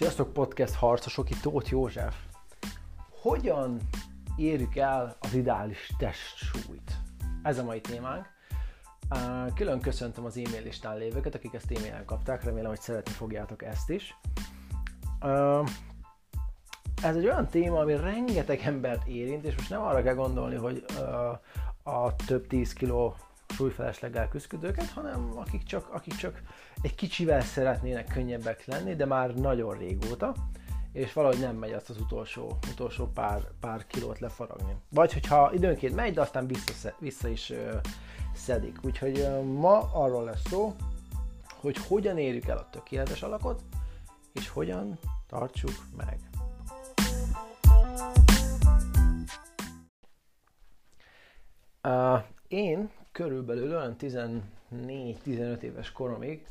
Sziasztok, podcast harcosok, itt Tóth József. Hogyan érjük el az ideális testsúlyt? Ez a mai témánk. Külön köszöntöm az e-mail listán lévőket, akik ezt e-mailen kapták, remélem, hogy szeretni fogjátok ezt is. Ez egy olyan téma, ami rengeteg embert érint, és most nem arra kell gondolni, hogy a több 10 kiló súlyfelesleggel küzdőket, hanem akik csak, akik csak egy kicsivel szeretnének könnyebbek lenni, de már nagyon régóta, és valahogy nem megy azt az utolsó, utolsó pár, pár kilót lefaragni. Vagy hogyha időnként megy, de aztán vissza, vissza is ö, szedik. Úgyhogy ö, ma arról lesz szó, hogy hogyan érjük el a tökéletes alakot, és hogyan tartsuk meg. Uh, én körülbelül olyan 14-15 éves koromig,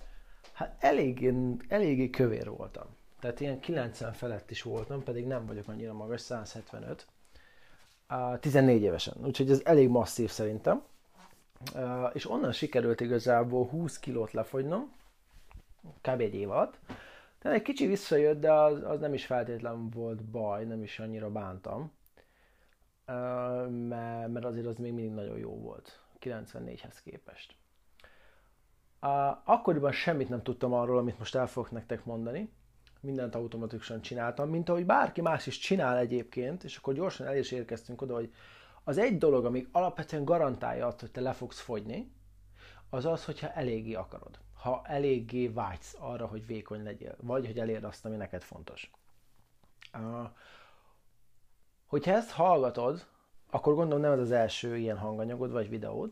hát eléggé, eléggé kövér voltam. Tehát ilyen 90 felett is voltam, pedig nem vagyok annyira magas, 175. Uh, 14 évesen, úgyhogy ez elég masszív szerintem. És onnan sikerült igazából 20 kilót lefogynom, kb. egy év alatt. Tehát egy kicsi visszajött, de az, az nem is feltétlen volt baj, nem is annyira bántam. Mert azért az még mindig nagyon jó volt. 94-hez képest. akkoriban semmit nem tudtam arról, amit most el fogok nektek mondani. Mindent automatikusan csináltam, mint ahogy bárki más is csinál egyébként, és akkor gyorsan el is érkeztünk oda, hogy az egy dolog, ami alapvetően garantálja azt, hogy te le fogsz fogyni, az az, hogyha eléggé akarod. Ha eléggé vágysz arra, hogy vékony legyél, vagy hogy elérd azt, ami neked fontos. Hogyha ezt hallgatod, akkor gondolom nem ez az első ilyen hanganyagod vagy videód,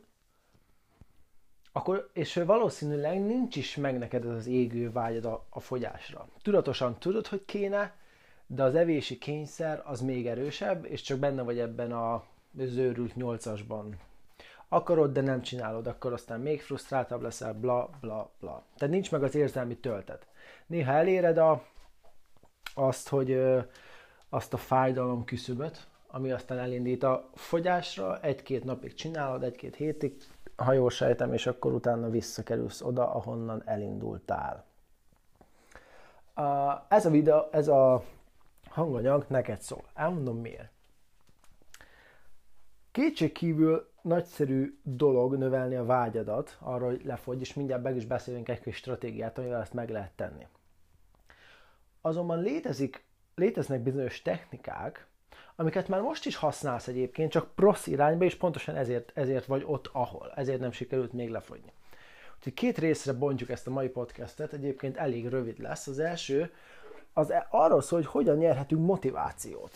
akkor, és valószínűleg nincs is meg neked ez az égő vágyad a, a fogyásra. Tudatosan tudod, hogy kéne, de az evési kényszer az még erősebb, és csak benne vagy ebben a zőrült nyolcasban. Akarod, de nem csinálod, akkor aztán még frusztráltabb leszel, bla, bla, bla. Tehát nincs meg az érzelmi töltet. Néha eléred a, azt, hogy azt a fájdalom küszöböt, ami aztán elindít a fogyásra, egy-két napig csinálod, egy-két hétig, ha jól sejtem, és akkor utána visszakerülsz oda, ahonnan elindultál. Ez a videó, ez a hanganyag neked szól. Elmondom miért. Kétség kívül nagyszerű dolog növelni a vágyadat arra, hogy lefogy, és mindjárt meg is beszélünk egy kis stratégiát, amivel ezt meg lehet tenni. Azonban létezik, léteznek bizonyos technikák, amiket már most is használsz egyébként, csak prosz irányba, és pontosan ezért, ezért vagy ott, ahol. Ezért nem sikerült még lefogyni. Úgyhogy két részre bontjuk ezt a mai podcastet, egyébként elég rövid lesz. Az első az e- arról szól, hogy hogyan nyerhetünk motivációt.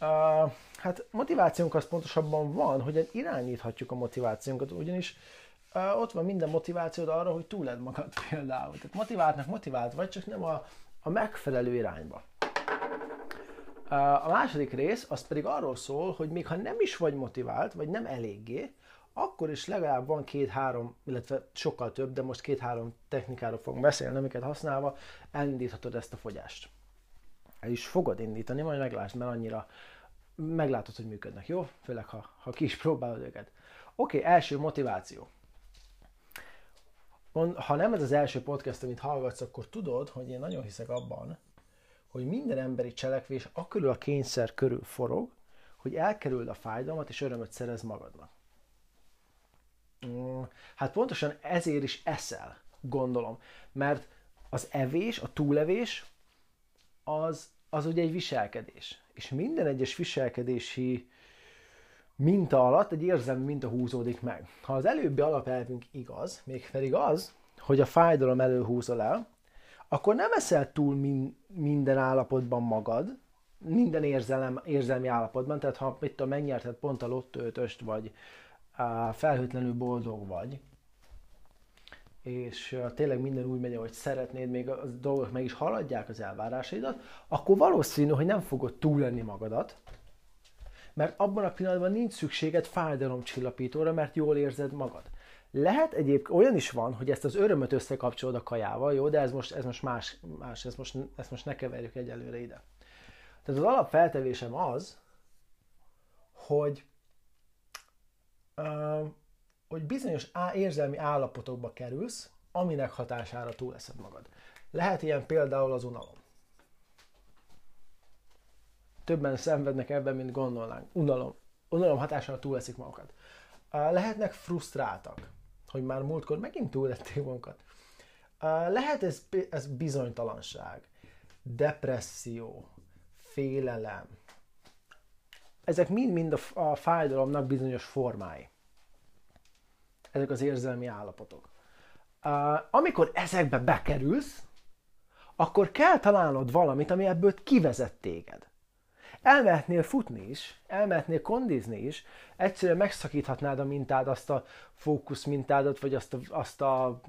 Uh, hát motivációnk az pontosabban van, hogyan irányíthatjuk a motivációnkat, ugyanis uh, ott van minden motivációd arra, hogy túled magad például. Tehát motiváltnak motivált vagy, csak nem a, a megfelelő irányba. A második rész az pedig arról szól, hogy még ha nem is vagy motivált, vagy nem eléggé, akkor is legalább van két-három, illetve sokkal több, de most két-három technikáról fogunk beszélni, amiket használva elindíthatod ezt a fogyást. El is fogod indítani, majd meglátsz, mert annyira meglátod, hogy működnek, jó? Főleg, ha, ha ki is próbálod őket. Oké, első motiváció. Ha nem ez az első podcast, amit hallgatsz, akkor tudod, hogy én nagyon hiszek abban, hogy minden emberi cselekvés akörül a kényszer körül forog, hogy elkerüld a fájdalmat és örömöt szerez magadnak. Mm, hát pontosan ezért is eszel, gondolom. Mert az evés, a túlevés, az, az ugye egy viselkedés. És minden egyes viselkedési minta alatt egy érzelmi minta húzódik meg. Ha az előbbi alapelvünk igaz, még pedig az, hogy a fájdalom elől húzol el, akkor nem eszel túl min, minden állapotban magad, minden érzelem, érzelmi állapotban, tehát ha mit tudom, megnyerted pont a lottőtöst, vagy á, felhőtlenül boldog vagy, és á, tényleg minden úgy megy, ahogy szeretnéd, még a dolgok meg is haladják az elvárásaidat, akkor valószínű, hogy nem fogod túlenni magadat, mert abban a pillanatban nincs szükséged fájdalomcsillapítóra, mert jól érzed magad. Lehet egyébként olyan is van, hogy ezt az örömöt összekapcsolod a kajával, jó, de ez most, ez most más, más ez most, ezt most ne keverjük egyelőre ide. Tehát az alapfeltevésem az, hogy, uh, hogy bizonyos á, érzelmi állapotokba kerülsz, aminek hatására túl leszed magad. Lehet ilyen például az unalom. Többen szenvednek ebben, mint gondolnánk. Unalom. Unalom hatására túleszik magukat. Lehetnek frusztráltak, hogy már múltkor megint túlették magukat. Lehet ez, ez bizonytalanság, depresszió, félelem. Ezek mind-mind a, a fájdalomnak bizonyos formái. Ezek az érzelmi állapotok. Amikor ezekbe bekerülsz, akkor kell találnod valamit, ami ebből kivezet téged. Elmehetnél futni is, elmehetnél kondizni is, egyszerűen megszakíthatnád a mintád, azt a fókusz mintádat, vagy azt a, azt a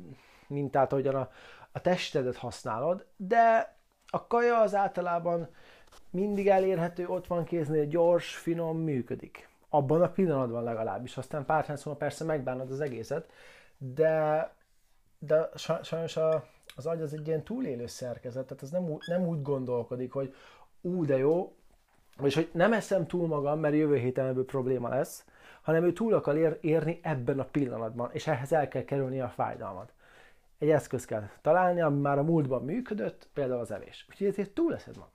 mintát, ahogyan a, a testedet használod, de a kaja az általában mindig elérhető, ott van kéznél, gyors, finom, működik. Abban a pillanatban legalábbis. Aztán pár szóval persze megbánod az egészet, de, de sajnos a, az agy az egy ilyen túlélő szerkezet, tehát ez nem, nem úgy gondolkodik, hogy ú, de jó, és hogy nem eszem túl magam, mert jövő héten ebből probléma lesz, hanem ő túl akar ér, érni ebben a pillanatban, és ehhez el kell kerülni a fájdalmat. Egy eszköz kell találni, ami már a múltban működött, például az evés. Úgyhogy ezért túl leszed magad.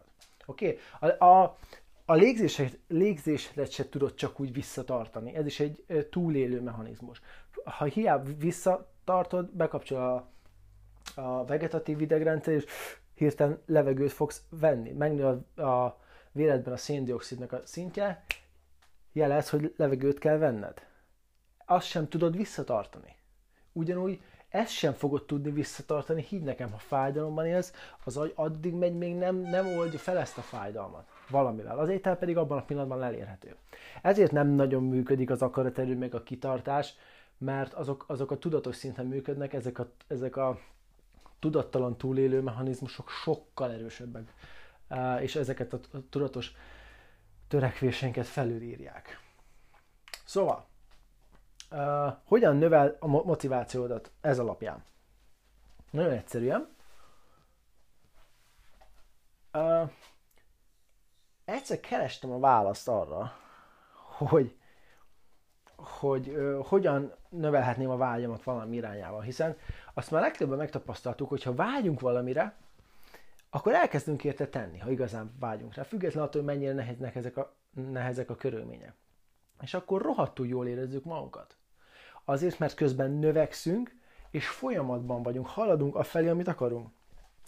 Oké? Okay? A, a, a légzéset, légzésedet se tudod csak úgy visszatartani. Ez is egy túlélő mechanizmus. Ha hiába visszatartod, bekapcsol a, a vegetatív idegrendszer, és hirtelen levegőt fogsz venni. Megnő a, a véredben a széndiokszidnak a szintje, jelez, hogy levegőt kell venned. Azt sem tudod visszatartani. Ugyanúgy ezt sem fogod tudni visszatartani, higgy nekem, ha fájdalomban élsz, az agy addig megy, még nem, nem oldja fel ezt a fájdalmat valamivel. Az étel pedig abban a pillanatban elérhető. Ezért nem nagyon működik az akaraterő meg a kitartás, mert azok, azok a tudatos szinten működnek, ezek a, ezek a tudattalan túlélő mechanizmusok sokkal erősebbek, és ezeket a tudatos törekvésénket felülírják. Szóval, hogyan növel a motivációdat ez alapján? Nagyon egyszerűen. Egyszer kerestem a választ arra, hogy, hogy uh, hogyan növelhetném a vágyamat valami irányába, hiszen azt már legtöbben megtapasztaltuk, hogy ha vágyunk valamire, akkor elkezdünk érte tenni, ha igazán vágyunk rá, függetlenül attól, hogy mennyire neheznek ezek a, nehezek a körülmények. És akkor rohadtul jól érezzük magunkat. Azért, mert közben növekszünk, és folyamatban vagyunk, haladunk a felé, amit akarunk.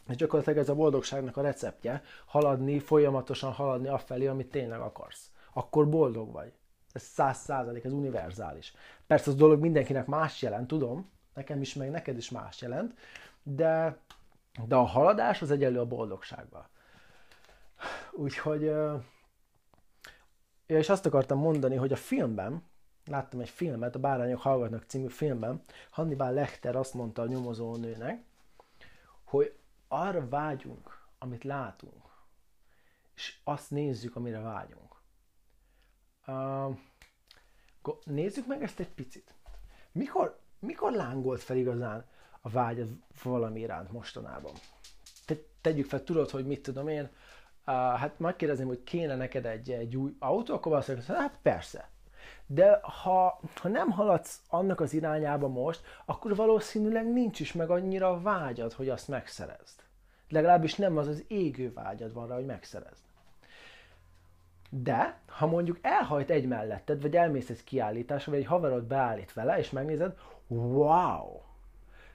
És gyakorlatilag ez a boldogságnak a receptje, haladni, folyamatosan haladni a felé, amit tényleg akarsz. Akkor boldog vagy. Ez száz százalék, ez univerzális. Persze az dolog mindenkinek más jelent, tudom, nekem is, meg neked is más jelent, de, de a haladás az egyenlő a boldogsággal. Úgyhogy, és azt akartam mondani, hogy a filmben, láttam egy filmet, a Bárányok hallgatnak című filmben, Hannibal Lecter azt mondta a nyomozó nőnek, hogy arra vágyunk, amit látunk, és azt nézzük, amire vágyunk. Uh, nézzük meg ezt egy picit. Mikor, mikor lángolt fel igazán a vágyad valami iránt mostanában? Te, tegyük fel, tudod, hogy mit tudom én, uh, hát megkérdezném, hogy kéne neked egy, egy új autó, akkor azt mondja, hát persze, de ha, ha nem haladsz annak az irányába most, akkor valószínűleg nincs is meg annyira vágyad, hogy azt megszerezd. Legalábbis nem az az égő vágyad van rá, hogy megszerezd. De, ha mondjuk elhajt egy melletted, vagy elmész egy kiállításra, vagy egy haverod beállít vele, és megnézed, wow!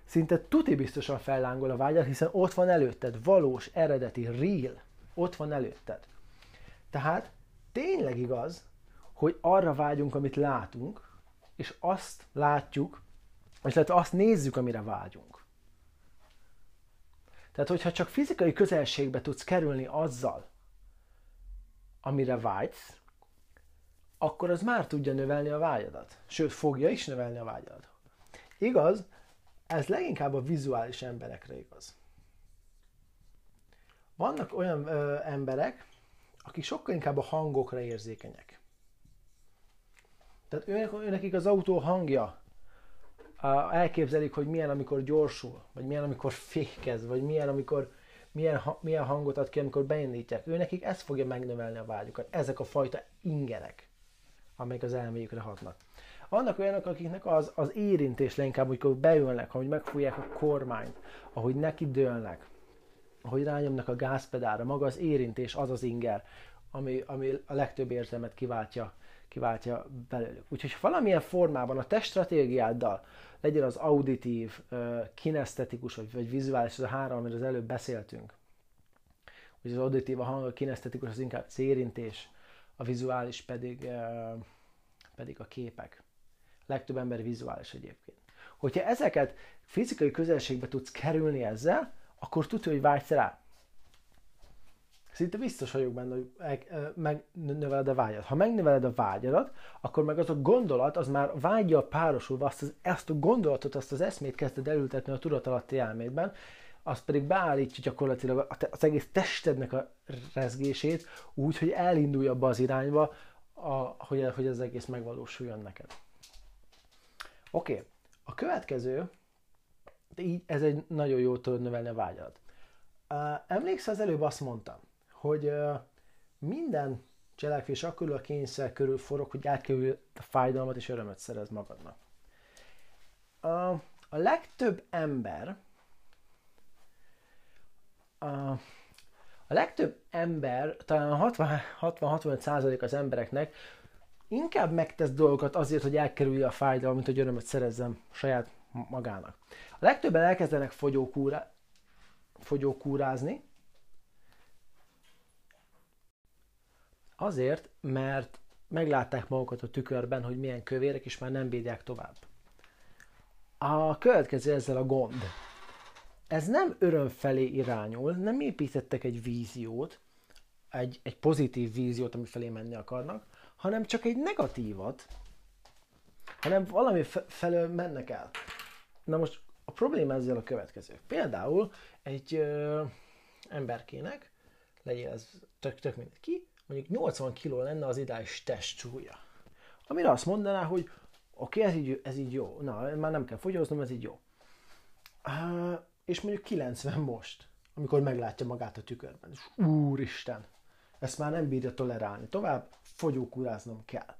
Szinte tuti biztosan fellángol a vágyad, hiszen ott van előtted, valós, eredeti, real, ott van előtted. Tehát tényleg igaz, hogy arra vágyunk, amit látunk, és azt látjuk, és lehet azt nézzük, amire vágyunk. Tehát, hogyha csak fizikai közelségbe tudsz kerülni azzal, amire vágysz, akkor az már tudja növelni a vágyadat. Sőt, fogja is növelni a vágyadat. Igaz, ez leginkább a vizuális emberekre igaz. Vannak olyan ö, emberek, akik sokkal inkább a hangokra érzékenyek. Tehát őnek, őnekik az autó hangja, elképzelik, hogy milyen, amikor gyorsul, vagy milyen, amikor fékez, vagy milyen, amikor milyen, milyen hangot ad ki, amikor beindítják. Ő nekik ez fogja megnövelni a vágyukat. Ezek a fajta ingerek, amelyek az elméjükre hatnak. Vannak olyanok, akiknek az, az érintés leginkább, amikor beülnek, ahogy megfújják a kormányt, ahogy neki dőlnek, hogy rányomnak a gázpedára, maga az érintés, az az inger, ami, ami a legtöbb érzelmet kiváltja, kiváltja belőlük. Úgyhogy ha valamilyen formában a teststratégiáddal legyen az auditív, kinesztetikus vagy, vagy vizuális, ez a három, amiről az előbb beszéltünk, hogy az auditív, a hang, a kinesztetikus az inkább érintés, a vizuális pedig, pedig a képek. Legtöbb ember vizuális egyébként. Hogyha ezeket fizikai közelségbe tudsz kerülni ezzel, akkor tudja, hogy vágysz rá. Szinte biztos vagyok benne, hogy megnöveled a vágyat. Ha megnöveled a vágyadat, akkor meg az a gondolat, az már vágyja párosulva, azt, az, ezt a gondolatot, azt az eszmét kezded elültetni a tudatalatti elmédben, az pedig beállítja gyakorlatilag az egész testednek a rezgését úgy, hogy elindulj abba az irányba, a, hogy, hogy ez egész megvalósuljon neked. Oké, okay. a következő, így ez egy nagyon jó tudod növelni a vágyat. Uh, emlékszel, az előbb azt mondtam, hogy uh, minden cselekvés akkor a kényszer körül forog, hogy átkerül a fájdalmat és örömöt szerez magadnak. Uh, a legtöbb ember a, a legtöbb ember, talán 60-65% az embereknek inkább megtesz dolgokat azért, hogy elkerülje a fájdalmat, mint hogy örömöt szerezzem saját magának. A legtöbben elkezdenek fogyókúrá, fogyókúrázni, azért, mert meglátták magukat a tükörben, hogy milyen kövérek, és már nem bírják tovább. A következő ezzel a gond ez nem öröm felé irányul, nem építettek egy víziót, egy, egy pozitív víziót, ami felé menni akarnak, hanem csak egy negatívat, hanem valami felől mennek el. Na most a probléma ezzel a következő. Például egy ö, emberkének, legyen ez tök, tök mindegy ki, mondjuk 80 kg lenne az ideális testsúlya. Amire azt mondaná, hogy oké, okay, ez, így, ez így jó, na, már nem kell fogyóznom, ez így jó. Uh, és mondjuk 90 most, amikor meglátja magát a tükörben. És úristen, ezt már nem bírja tolerálni. Tovább fogyókúráznom kell.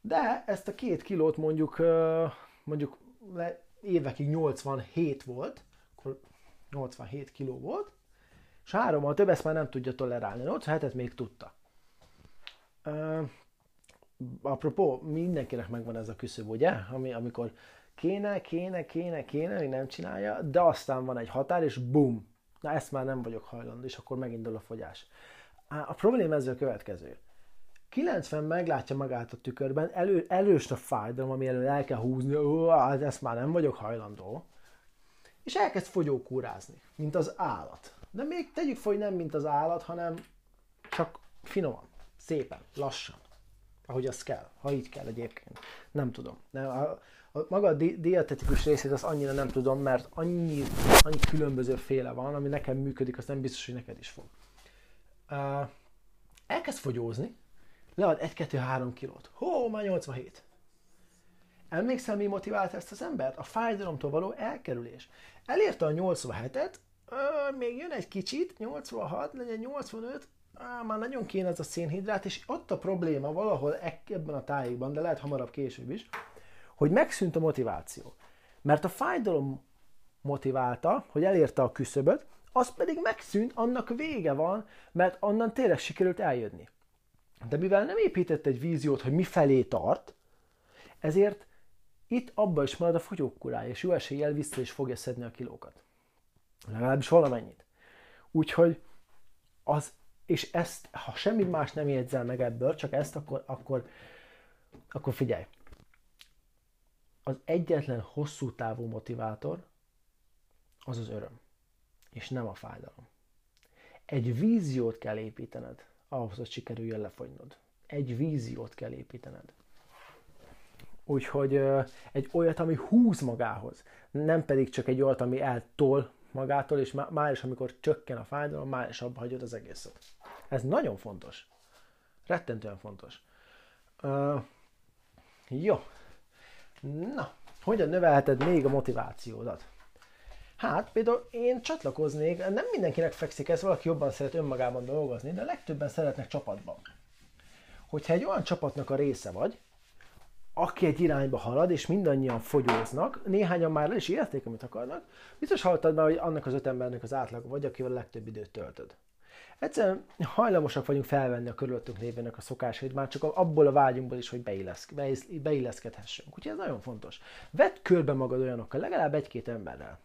De ezt a két kilót mondjuk, mondjuk évekig 87 volt, akkor 87 kiló volt, és hárommal több ezt már nem tudja tolerálni. 87-et még tudta. Apropó, mindenkinek megvan ez a küszöb, ugye? Ami, amikor kéne, kéne, kéne, kéne, hogy nem csinálja, de aztán van egy határ, és bum, na ezt már nem vagyok hajlandó, és akkor megindul a fogyás. A probléma ezzel a következő. 90 meglátja magát a tükörben, elő, előst a fájdalom, ami elő el kell húzni, hát ezt már nem vagyok hajlandó, és elkezd fogyókúrázni, mint az állat. De még tegyük fel, hogy nem mint az állat, hanem csak finoman, szépen, lassan, ahogy az kell, ha így kell egyébként. Nem tudom. Nem, a, a, maga a di- dietetikus részét azt annyira nem tudom, mert annyi, annyi különböző féle van, ami nekem működik, azt nem biztos, hogy neked is fog. Uh, elkezd fogyózni, lead 1-2-3 kilót. Hó, már 87. Emlékszel, mi motivált ezt az embert? A fájdalomtól való elkerülés. Elérte a 87-et, uh, még jön egy kicsit, 86, legyen 85, á, már nagyon kéne ez a szénhidrát, és ott a probléma valahol ebben a tájékban, de lehet hamarabb később is, hogy megszűnt a motiváció. Mert a fájdalom motiválta, hogy elérte a küszöböt, az pedig megszűnt, annak vége van, mert onnan tényleg sikerült eljönni. De mivel nem épített egy víziót, hogy mi felé tart, ezért itt abba is marad a fogyókurája, és jó eséllyel vissza is fogja szedni a kilókat. Legalábbis valamennyit. Úgyhogy az, és ezt, ha semmi más nem jegyzel meg ebből, csak ezt, akkor, akkor, akkor figyelj az egyetlen hosszú távú motivátor az az öröm, és nem a fájdalom. Egy víziót kell építened ahhoz, hogy sikerüljön lefogynod. Egy víziót kell építened. Úgyhogy egy olyat, ami húz magához, nem pedig csak egy olyat, ami eltol magától, és már is, amikor csökken a fájdalom, már is abba hagyod az egészet. Ez nagyon fontos. Rettentően fontos. Uh, jó, Na, hogyan növelheted még a motivációdat? Hát például én csatlakoznék, nem mindenkinek fekszik ez, valaki jobban szeret önmagában dolgozni, de legtöbben szeretnek csapatban. Hogyha egy olyan csapatnak a része vagy, aki egy irányba halad, és mindannyian fogyóznak, néhányan már le is érték, amit akarnak, biztos hallottad már, hogy annak az öt embernek az átlag vagy, akivel a legtöbb időt töltöd. Egyszerűen hajlamosak vagyunk felvenni a körülöttünk lévének a szokásait, már csak abból a vágyunkból is, hogy beilleszk, beilleszkedhessünk. Úgyhogy ez nagyon fontos. Vedd körbe magad olyanokkal, legalább egy-két emberrel,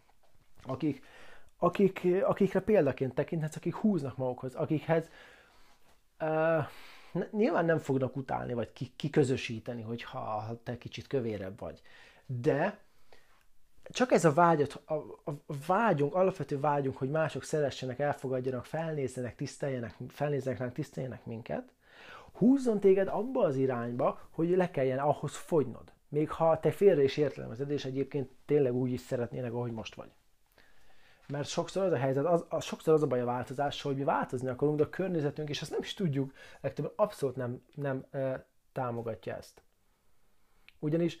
akik, akik, akikre példaként tekinthetsz, akik húznak magukhoz, akikhez uh, nyilván nem fognak utálni, vagy kiközösíteni, hogyha ha te kicsit kövérebb vagy. De csak ez a vágyat, a, a vágyunk, alapvető vágyunk, hogy mások szeressenek, elfogadjanak, felnézzenek, tiszteljenek, felnézzenek tiszteljenek minket, húzzon téged abba az irányba, hogy le kelljen ahhoz fogynod. Még ha te félre is értelmezed, és egyébként tényleg úgy is szeretnének, ahogy most vagy. Mert sokszor az a helyzet, az, az, sokszor az a baj a változás, hogy mi változni akarunk, de a környezetünk, és azt nem is tudjuk, legtöbben abszolút nem, nem e, támogatja ezt. Ugyanis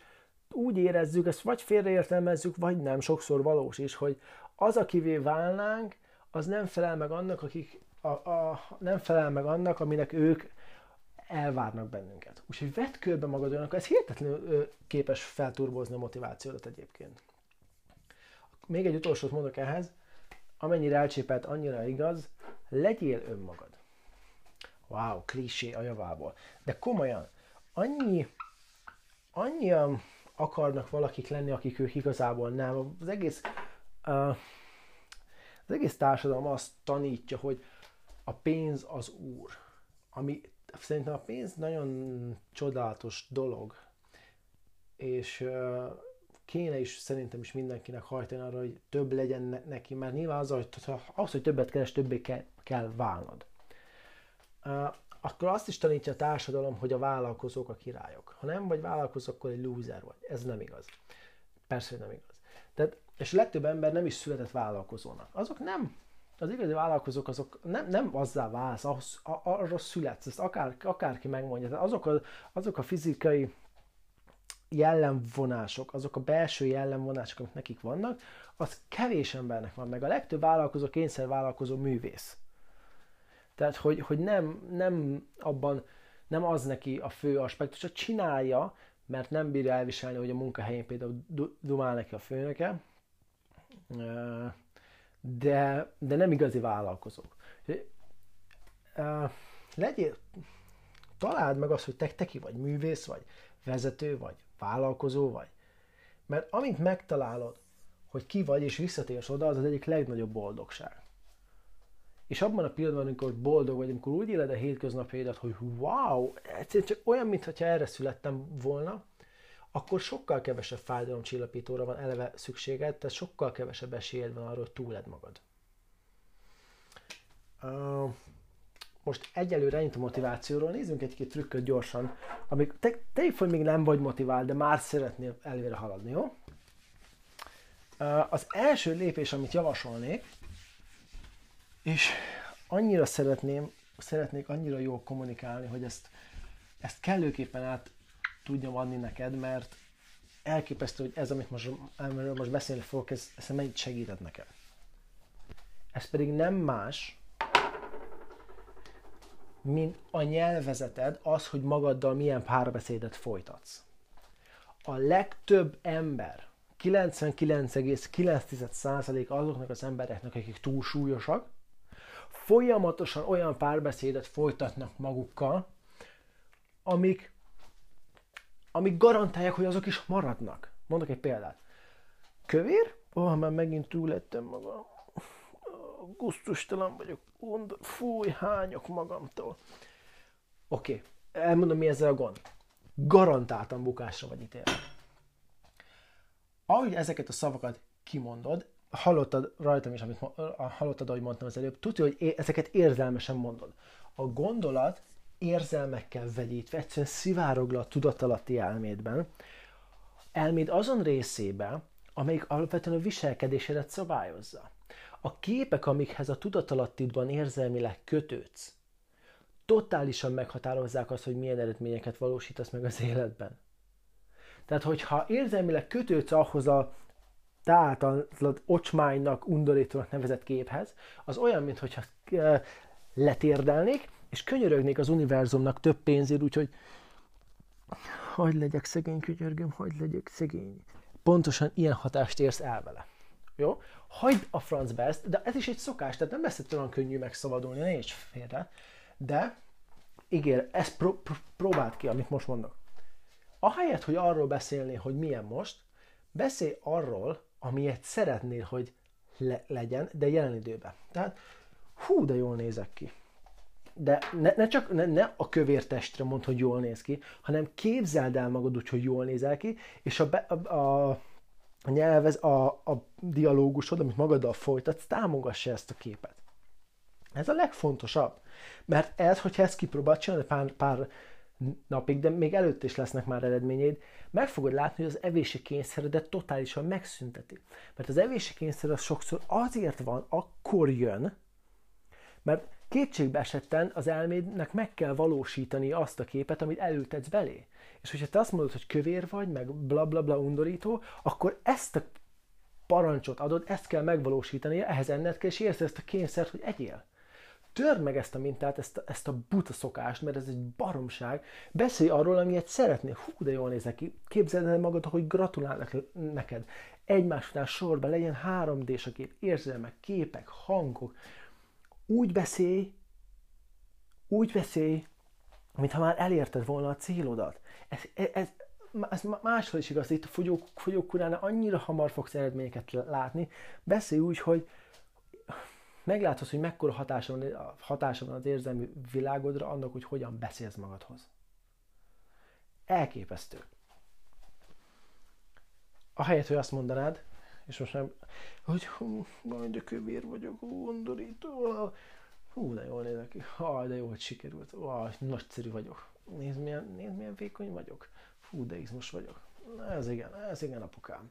úgy érezzük, ezt vagy félreértelmezzük, vagy nem, sokszor valós is, hogy az, akivé válnánk, az nem felel meg annak, akik a, a, nem felel meg annak, aminek ők elvárnak bennünket. Úgyhogy vedd körbe magad olyanok, ez hihetetlenül képes felturbozni a motivációdat egyébként. Még egy utolsót mondok ehhez, amennyire elcsépelt, annyira igaz, legyél önmagad. Wow, klisé a javából. De komolyan, annyi, annyian akarnak valakik lenni, akik ők igazából nem. Az egész, uh, az egész társadalom azt tanítja, hogy a pénz az úr. Ami szerintem a pénz nagyon csodálatos dolog, és uh, kéne is szerintem is mindenkinek hajtani arra, hogy több legyen neki, mert nyilván az, hogy az, hogy többet keres, többé kell, kell válnod. Akkor azt is tanítja a társadalom, hogy a vállalkozók a királyok. Ha nem vagy vállalkozó, akkor egy loser vagy. Ez nem igaz. Persze, hogy nem igaz. Tehát, és a legtöbb ember nem is született vállalkozónak. Azok nem. Az igazi vállalkozók azok nem, nem azzá válsz, ahhoz, arra születsz, ezt akár, akárki megmondja. Tehát azok, a, azok a fizikai jellemvonások, azok a belső jellemvonások, amik nekik vannak, az kevés embernek van meg. A legtöbb vállalkozó kényszervállalkozó művész. Tehát, hogy, hogy nem, nem abban, nem az neki a fő aspektus, hogy csinálja, mert nem bírja elviselni, hogy a munkahelyén például dumál neki a főnöke, de, de nem igazi vállalkozók. Legyél, találd meg azt, hogy te, te ki vagy, művész vagy, vezető vagy, vállalkozó vagy. Mert amint megtalálod, hogy ki vagy, és visszatérsz oda, az az egyik legnagyobb boldogság. És abban a pillanatban, amikor boldog vagy, amikor úgy éled a hétköznapjaidat, hogy wow, egyszerűen csak olyan, mintha erre születtem volna, akkor sokkal kevesebb fájdalomcsillapítóra van eleve szükséged, tehát sokkal kevesebb esélyed van arra, hogy túled magad. Uh, most egyelőre ennyit a motivációról, nézzünk egy-két trükköt gyorsan, amik te, te hogy még nem vagy motivált, de már szeretnél előre haladni, jó? Az első lépés, amit javasolnék, és annyira szeretném, szeretnék annyira jól kommunikálni, hogy ezt, ezt kellőképpen át tudjam adni neked, mert elképesztő, hogy ez, amit most, amiről most beszélni fogok, ez, ez mennyit segített nekem. Ez pedig nem más, mint a nyelvezeted, az, hogy magaddal milyen párbeszédet folytatsz. A legtöbb ember, 99,9% azoknak az embereknek, akik túlsúlyosak, folyamatosan olyan párbeszédet folytatnak magukkal, amik, amik garantálják, hogy azok is maradnak. Mondok egy példát. Kövér? Ó, oh, már megint túl lettem magam. Gusztustalan vagyok. Fúj, hányok magamtól. Oké, okay. elmondom, mi ezzel a gond. Garantáltan bukásra vagy ítélve. Ahogy ezeket a szavakat kimondod, hallottad rajtam is, amit hallottad, ahogy mondtam az előbb, tudja, hogy ezeket érzelmesen mondod. A gondolat érzelmekkel vegyítve egyszerűen szivárog le a tudatalatti elmédben, elméd azon részébe, amelyik alapvetően a viselkedésedet szabályozza. A képek, amikhez a tudatalattidban érzelmileg kötődsz, totálisan meghatározzák azt, hogy milyen eredményeket valósítasz meg az életben. Tehát, hogyha érzelmileg kötődsz ahhoz a te általad ocsmánynak, undorítónak nevezett képhez, az olyan, mintha letérdelnék, és könyörögnék az univerzumnak több pénzért, úgyhogy hogy legyek szegény, könyörgöm, hogy legyek szegény. Pontosan ilyen hatást érsz el vele. Jó? Hagyd a francba ezt, de ez is egy szokás, tehát nem lesz olyan könnyű megszabadulni, ne is félre. De ígér, ezt pró- pró- próbáld ki, amit most mondok. Ahelyett, hogy arról beszélni, hogy milyen most, beszélj arról, amilyet szeretnél, hogy le- legyen, de jelen időben. Tehát, hú, de jól nézek ki. De ne, ne csak ne, ne a kövér testre mondd, hogy jól néz ki, hanem képzeld el magad úgy, hogy jól nézel ki, és a, be, a, a, a nyelvez, a, a dialógusod, amit magaddal folytatsz, támogassa ezt a képet. Ez a legfontosabb. Mert ez, hogyha ezt kipróbálod csinálni pár, pár napig, de még előtt is lesznek már eredményeid, meg fogod látni, hogy az evési kényszeredet totálisan megszünteti. Mert az evési kényszer az sokszor azért van, akkor jön, mert kétségbe esetten az elmédnek meg kell valósítani azt a képet, amit elültetsz belé. És hogyha te azt mondod, hogy kövér vagy, meg bla bla bla undorító, akkor ezt a parancsot adod, ezt kell megvalósítani, ehhez enned kell, és érzed ezt a kényszert, hogy egyél. Törd meg ezt a mintát, ezt a, ezt a buta szokást, mert ez egy baromság. Beszélj arról, amilyet szeretnél. Hú, de jól nézek ki. Képzeld el magad, hogy gratulálnak neked. Egymás után sorba legyen 3D-s a kép, érzelmek, képek, hangok. Úgy beszélj, úgy beszélj, mintha már elérted volna a célodat. Ez, ez, ez máshol is igaz, itt a fogyók, fogyókúrán annyira hamar fogsz eredményeket látni. Beszélj úgy, hogy meglátod, hogy mekkora hatása van, hatása van az érzelmi világodra annak, hogy hogyan beszélsz magadhoz. Elképesztő. Ahelyett, hogy azt mondanád, és most nem, hogy hú, majd a kövér vagyok, hú, undorító, hú, de jól nézek ki, haj, de jó, hogy sikerült, hú, nagyszerű vagyok, nézd milyen, nézd milyen vékony vagyok, fú, de izmos vagyok. Na, ez igen, ez igen, apukám.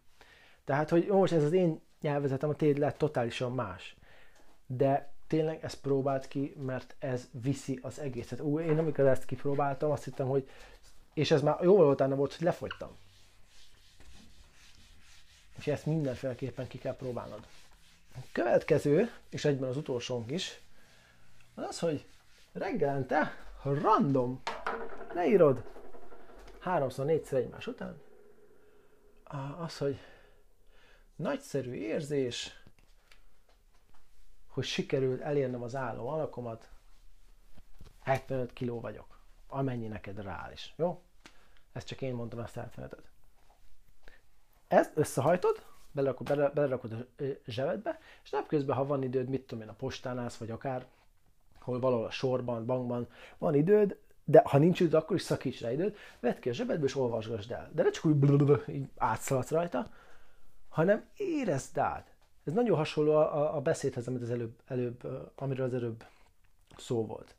Tehát, hogy most ez az én nyelvezetem, a téd lett totálisan más de tényleg ezt próbált ki, mert ez viszi az egészet. Ú, én amikor ezt kipróbáltam, azt hittem, hogy és ez már jóval utána volt, hogy lefogytam. És ezt mindenféleképpen ki kell próbálnod. A következő, és egyben az utolsónk is, az az, hogy reggelente random leírod háromszor, négyszer egymás után az, hogy nagyszerű érzés, hogy sikerült elérnem az álló alakomat, 75 kiló vagyok, amennyi neked reális. Jó? Ezt csak én mondtam ezt átmenetet. Ezt összehajtod, belerakod, bele, belerakod a zsebedbe, és napközben, ha van időd, mit tudom én, a postán állsz, vagy akár hol valahol a sorban, bankban van időd, de ha nincs időd, akkor is szakíts rá időt, vedd ki a zsebedbe és olvasgasd el. De ne csak úgy, blablabla, így átszaladsz rajta, hanem érezd át. Ez nagyon hasonló a, a beszédhez, amit az előbb, előbb, amiről az előbb szó volt.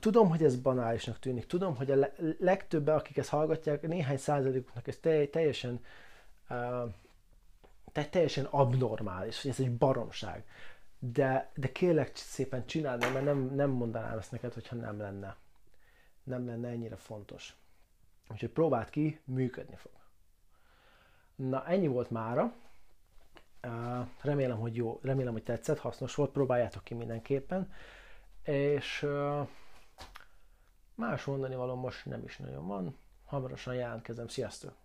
Tudom, hogy ez banálisnak tűnik, tudom, hogy a legtöbben, akik ezt hallgatják, néhány százalékuknak ez teljesen uh, teljesen abnormális, hogy ez egy baromság. De, de kérlek szépen csináld mert nem, nem mondanám ezt neked, hogyha nem lenne. Nem lenne ennyire fontos. Úgyhogy próbáld ki, működni fog. Na, ennyi volt mára. Remélem, hogy jó, remélem, hogy tetszett, hasznos volt, próbáljátok ki mindenképpen. És más mondani való most nem is nagyon van. Hamarosan jelentkezem. Sziasztok!